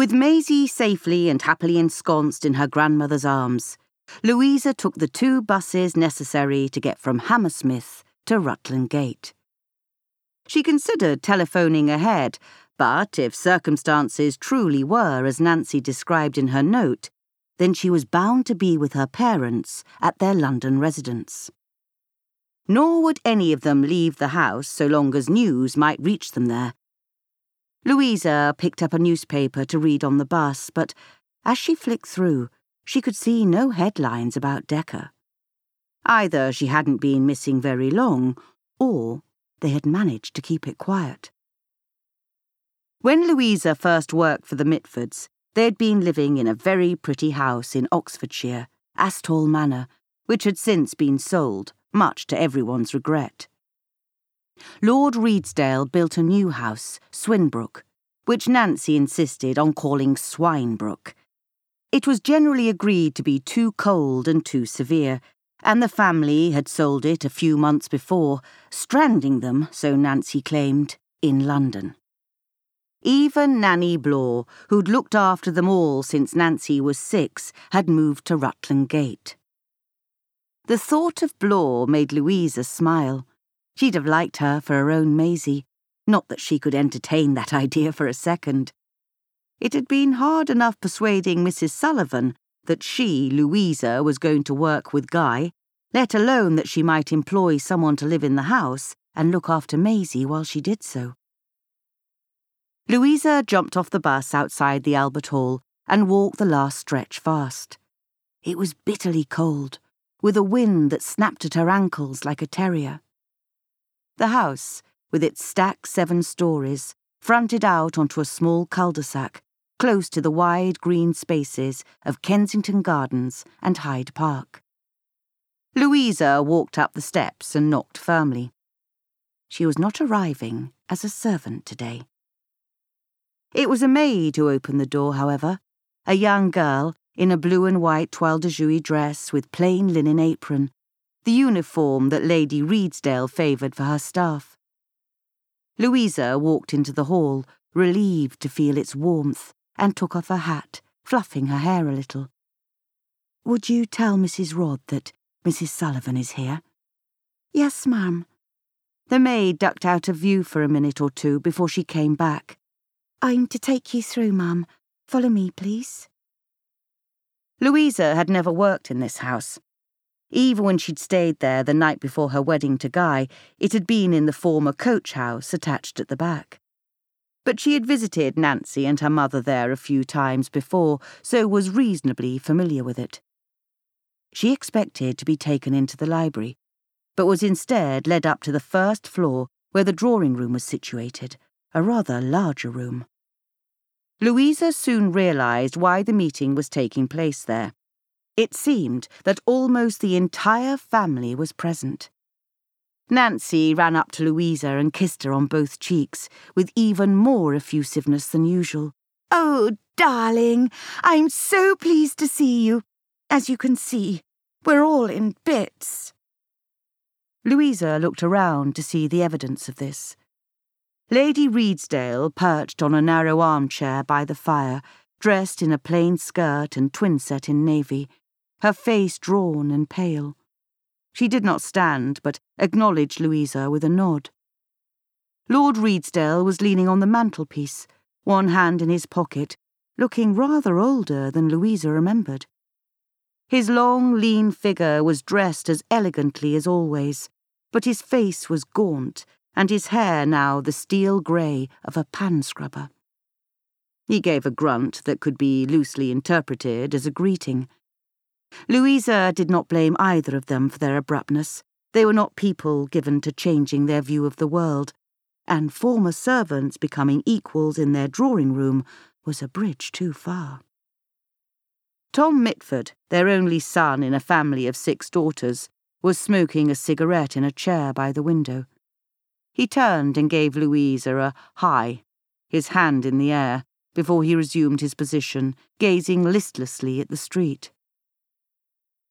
With Maisie safely and happily ensconced in her grandmother's arms, Louisa took the two buses necessary to get from Hammersmith to Rutland Gate. She considered telephoning ahead, but if circumstances truly were as Nancy described in her note, then she was bound to be with her parents at their London residence. Nor would any of them leave the house so long as news might reach them there. Louisa picked up a newspaper to read on the bus, but as she flicked through, she could see no headlines about Decca. Either she hadn't been missing very long, or they had managed to keep it quiet. When Louisa first worked for the Mitfords, they had been living in a very pretty house in Oxfordshire, Asthall Manor, which had since been sold, much to everyone's regret. Lord Redesdale built a new house, Swinbrook, which Nancy insisted on calling Swinebrook. It was generally agreed to be too cold and too severe, and the family had sold it a few months before, stranding them, so Nancy claimed, in London. Even Nanny Blore, who'd looked after them all since Nancy was six, had moved to Rutland Gate. The thought of Blore made Louisa smile. She'd have liked her for her own Maisie, not that she could entertain that idea for a second. It had been hard enough persuading Mrs. Sullivan that she, Louisa, was going to work with Guy, let alone that she might employ someone to live in the house and look after Maisie while she did so. Louisa jumped off the bus outside the Albert Hall and walked the last stretch fast. It was bitterly cold, with a wind that snapped at her ankles like a terrier. The house, with its stacked seven stories, fronted out onto a small cul-de-sac close to the wide green spaces of Kensington Gardens and Hyde Park. Louisa walked up the steps and knocked firmly. She was not arriving as a servant today. It was a maid who opened the door, however, a young girl in a blue and white toile de jouy dress with plain linen apron, the uniform that Lady Redesdale favoured for her staff. Louisa walked into the hall, relieved to feel its warmth, and took off her hat, fluffing her hair a little. Would you tell Mrs. Rodd that Mrs. Sullivan is here? Yes, ma'am. The maid ducked out of view for a minute or two before she came back. I'm to take you through, ma'am. Follow me, please. Louisa had never worked in this house. Even when she'd stayed there the night before her wedding to Guy, it had been in the former coach house attached at the back. But she had visited Nancy and her mother there a few times before, so was reasonably familiar with it. She expected to be taken into the library, but was instead led up to the first floor where the drawing room was situated, a rather larger room. Louisa soon realised why the meeting was taking place there. It seemed that almost the entire family was present. Nancy ran up to Louisa and kissed her on both cheeks, with even more effusiveness than usual. Oh, darling, I'm so pleased to see you. As you can see, we're all in bits. Louisa looked around to see the evidence of this. Lady Redesdale perched on a narrow armchair by the fire, dressed in a plain skirt and twinset in navy, her face drawn and pale. She did not stand, but acknowledged Louisa with a nod. Lord Redesdale was leaning on the mantelpiece, one hand in his pocket, looking rather older than Louisa remembered. His long, lean figure was dressed as elegantly as always, but his face was gaunt and his hair now the steel grey of a pan scrubber. He gave a grunt that could be loosely interpreted as a greeting. Louisa did not blame either of them for their abruptness. They were not people given to changing their view of the world, and former servants becoming equals in their drawing room was a bridge too far. Tom Mitford, their only son in a family of six daughters, was smoking a cigarette in a chair by the window. He turned and gave Louisa a hi, his hand in the air, before he resumed his position, gazing listlessly at the street.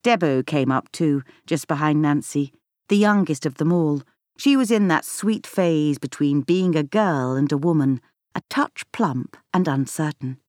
Debo came up too, just behind Nancy, the youngest of them all. She was in that sweet phase between being a girl and a woman, a touch plump and uncertain.